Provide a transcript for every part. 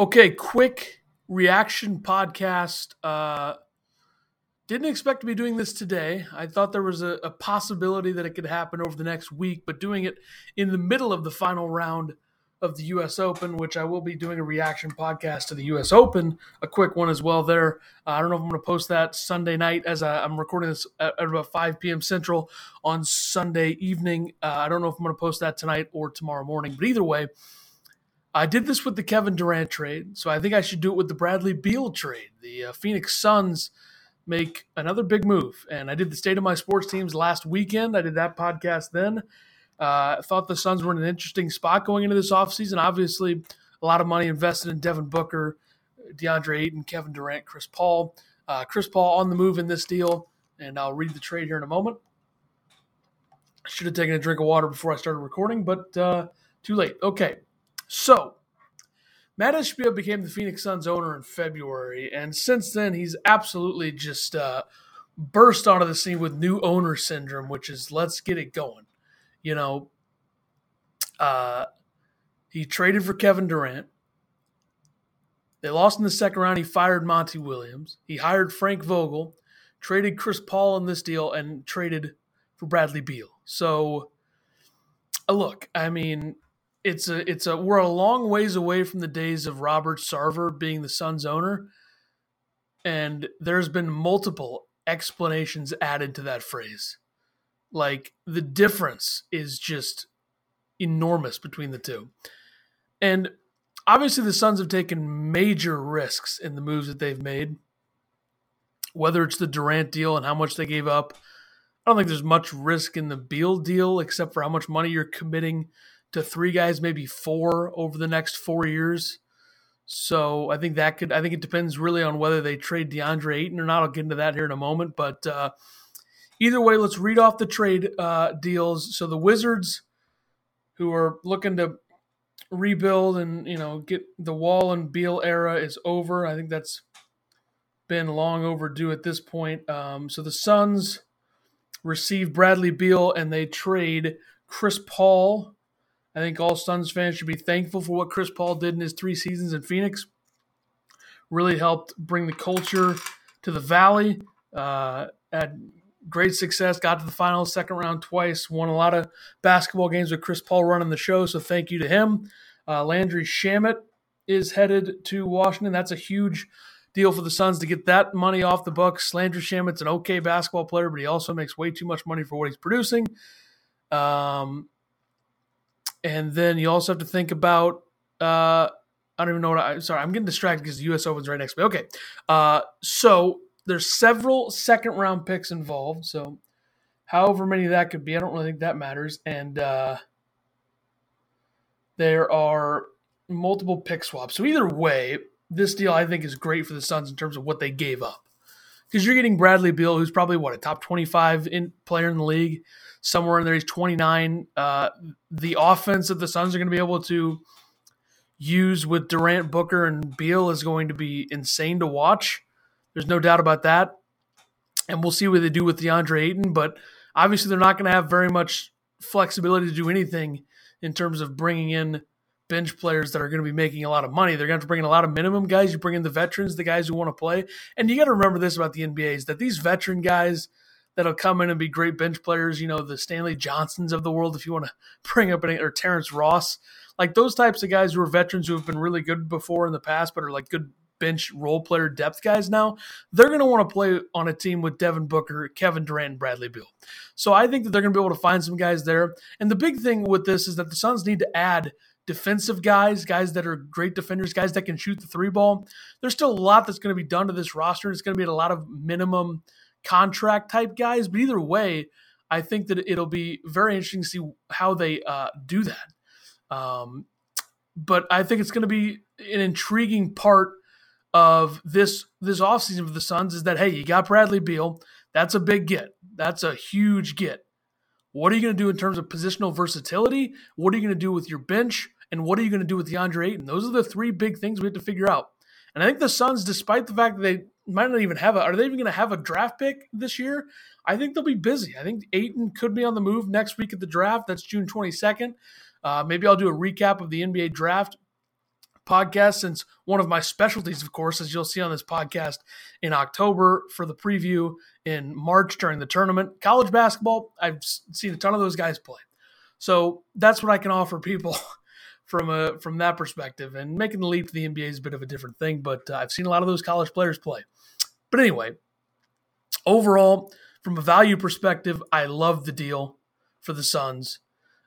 Okay, quick reaction podcast. Uh, didn't expect to be doing this today. I thought there was a, a, possibility that it could happen over the next week, but doing it in the middle of the final round of the U.S. Open, which I will be doing a reaction podcast to the U.S. Open, a quick one as well. There, uh, I don't know if I'm going to post that Sunday night as I, am recording this at, at, about 5 p.m. Central on Sunday evening. Uh, I don't know if I'm going to post that tonight or tomorrow morning, but either way. I did this with the Kevin Durant trade, so I think I should do it with the Bradley Beal trade. The uh, Phoenix Suns make another big move, and I did the state of my sports teams last weekend. I did that podcast then. Uh, thought the Suns were in an interesting spot going into this offseason. Obviously, a lot of money invested in Devin Booker, DeAndre Ayton, Kevin Durant, Chris Paul. Uh, Chris Paul on the move in this deal, and I'll read the trade here in a moment. I should have taken a drink of water before I started recording, but uh, too late. Okay. So, Mat Ishbia became the Phoenix Suns owner in February, and since then he's absolutely just uh, burst onto the scene with new owner syndrome, which is let's get it going. You know, uh, he traded for Kevin Durant. They lost in the second round. He fired Monty Williams. He hired Frank Vogel, traded Chris Paul in this deal, and traded for Bradley Beal. So, uh, look, I mean, it's a it's a we're a long ways away from the days of Robert Sarver being the Suns owner, and there's been multiple explanations added to that phrase. Like the difference is just enormous between the two. And obviously the Suns have taken major risks in the moves that they've made. Whether it's the Durant deal and how much they gave up. I don't think there's much risk in the Beal deal except for how much money you're committing to three guys, maybe four over the next four years. So I think that could. I think it depends really on whether they trade DeAndre Ayton or not. I'll get into that here in a moment. But uh, either way, let's read off the trade uh, deals. So the Wizards, who are looking to rebuild and you know get the Wall and Beal era is over. I think that's been long overdue at this point. Um, so the Suns receive Bradley Beal and they trade Chris Paul I think all Suns fans should be thankful for what Chris Paul did in his three seasons in Phoenix. Really helped bring the culture to the Valley. Uh, had great success, got to the finals, second round twice, won a lot of basketball games with Chris Paul running the show. So thank you to him. Uh, Landry Shamet is headed to Washington. That's a huge deal for the Suns to get that money off the books. Landry Shamet's an okay basketball player, but he also makes way too much money for what he's producing. Um, and then you also have to think about uh, I don't even know what I sorry, I'm getting distracted because the US Open's right next to me. Okay. Uh, so there's several second round picks involved. So however many that could be, I don't really think that matters. And uh, there are multiple pick swaps. So either way, this deal I think is great for the Suns in terms of what they gave up. Because you're getting Bradley Beal, who's probably what a top 25 in player in the league somewhere in there. He's 29. Uh, the offense that the Suns are going to be able to use with Durant, Booker, and Beal is going to be insane to watch. There's no doubt about that. And we'll see what they do with DeAndre Ayton, but obviously they're not going to have very much flexibility to do anything in terms of bringing in bench players that are going to be making a lot of money. They're going to bring in a lot of minimum guys. You bring in the veterans, the guys who want to play. And you got to remember this about the NBA is that these veteran guys – that'll come in and be great bench players. You know, the Stanley Johnsons of the world, if you want to bring up any, or Terrence Ross, like those types of guys who are veterans who have been really good before in the past, but are like good bench role player depth guys now, they're going to want to play on a team with Devin Booker, Kevin Durant, and Bradley Beal. So I think that they're going to be able to find some guys there. And the big thing with this is that the Suns need to add defensive guys, guys that are great defenders, guys that can shoot the three ball. There's still a lot that's going to be done to this roster. It's going to be a lot of minimum – contract type guys. But either way, I think that it'll be very interesting to see how they uh, do that. Um, but I think it's going to be an intriguing part of this this offseason for the Suns is that hey, you got Bradley Beal. That's a big get. That's a huge get. What are you going to do in terms of positional versatility? What are you going to do with your bench? And what are you going to do with DeAndre Ayton? Those are the three big things we have to figure out. And I think the Suns, despite the fact that they might not even have a. Are they even going to have a draft pick this year? I think they'll be busy. I think Ayton could be on the move next week at the draft. That's June 22nd. Uh, maybe I'll do a recap of the NBA draft podcast since one of my specialties, of course, as you'll see on this podcast in October for the preview, in March during the tournament. College basketball, I've seen a ton of those guys play. So that's what I can offer people from a from that perspective. And making the leap to the NBA is a bit of a different thing, but uh, I've seen a lot of those college players play. But anyway, overall, from a value perspective, I love the deal for the Suns.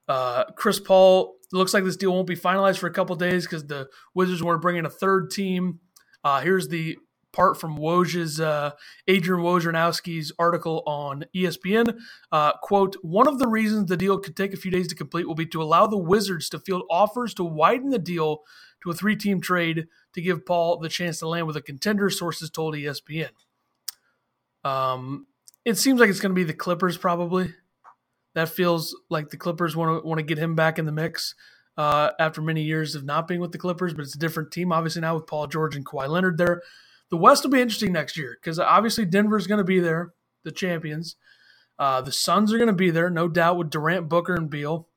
Uh, Chris Paul looks like this deal won't be finalized for a couple days because the Wizards want to bring in a third team. Uh, here's the part from Woj's, uh, Adrian Wojnarowski's article on ESPN. Uh, quote, one of the reasons the deal could take a few days to complete will be to allow the Wizards to field offers to widen the deal to a three team trade to give Paul the chance to land with a contender, sources told ESPN. Um, it seems like it's going to be the Clippers probably. That feels like the Clippers want to want to get him back in the mix uh, after many years of not being with the Clippers, but it's a different team obviously now with Paul George and Kawhi Leonard there. The West will be interesting next year because obviously Denver's going to be there, the champions. Uh, the Suns are going to be there, no doubt, with Durant, Booker, and Beal.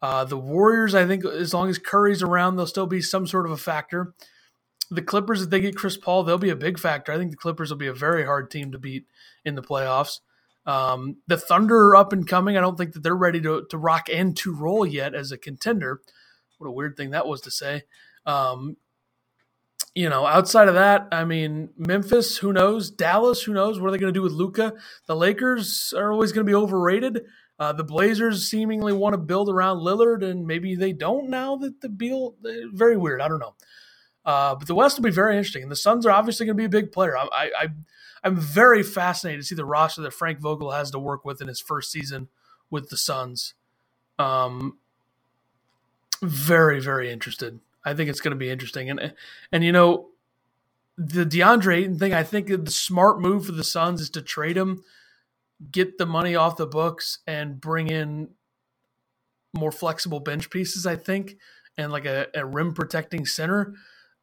Uh, the Warriors, I think, as long as Curry's around, they'll still be some sort of a factor. The Clippers, if they get Chris Paul, they'll be a big factor. I think the Clippers will be a very hard team to beat in the playoffs. Um, the Thunder are up and coming. I don't think that they're ready to, to rock and to roll yet as a contender. What a weird thing that was to say. Um, you know, outside of that, I mean, Memphis, who knows? Dallas, who knows? What are they going to do with Luka? The Lakers are always going to be overrated. Uh, the Blazers seemingly want to build around Lillard, and maybe they don't now that the Beal. Very weird. I don't know. Uh, but the West will be very interesting, and the Suns are obviously going to be a big player. I, I, I'm very fascinated to see the roster that Frank Vogel has to work with in his first season with the Suns. Um, very, very interested. I think it's going to be interesting, and and you know, the DeAndre Ayton thing. I think the smart move for the Suns is to trade him, get the money off the books, and bring in more flexible bench pieces. I think, and like a, a rim protecting center.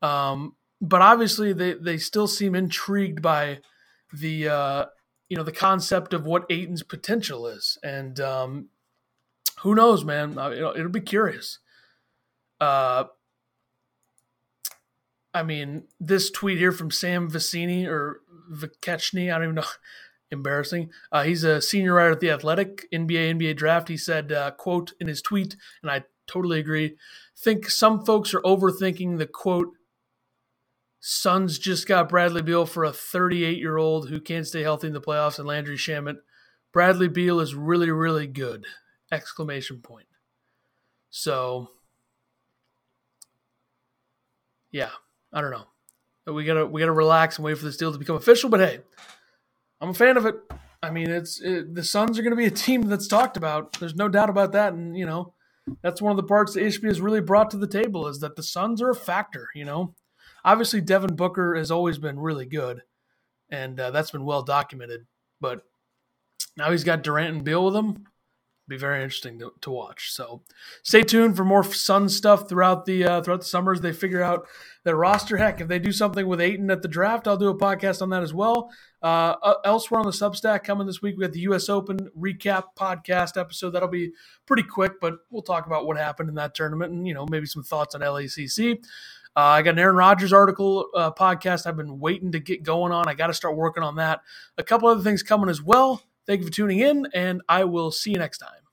Um, but obviously, they they still seem intrigued by the uh, you know the concept of what Ayton's potential is, and um, who knows, man? Uh, it'll, it'll be curious. Uh, I mean, this tweet here from Sam Vecenie or Vikechny, I don't even know. Embarrassing. Uh, he's a senior writer at the Athletic NBA NBA Draft. He said, uh, "quote in his tweet," and I totally agree. Think some folks are overthinking the quote. Suns just got Bradley Beal for a 38 year old who can't stay healthy in the playoffs, and Landry Shamet. Bradley Beal is really, really good! Exclamation point. So, yeah, I don't know. We gotta we gotta relax and wait for this deal to become official. But hey, I'm a fan of it. I mean, it's it, the Suns are going to be a team that's talked about. There's no doubt about that. And you know, that's one of the parts that Ishbia has really brought to the table is that the Suns are a factor. You know, obviously Devin Booker has always been really good, and uh, that's been well documented. But now he's got Durant and Beal with him be very interesting to, to watch. So stay tuned for more Sun stuff throughout the uh, throughout the summers. They figure out their roster. Heck, if they do something with Ayton at the draft, I'll do a podcast on that as well. Uh, uh elsewhere on the Substack coming this week, we got the U.S. Open recap podcast episode. That'll be pretty quick, but we'll talk about what happened in that tournament and you know maybe some thoughts on LACC. Uh, I got an Aaron Rodgers article uh, podcast I've been waiting to get going on. I got to start working on that. A couple other things coming as well. Thank you for tuning in, and I will see you next time.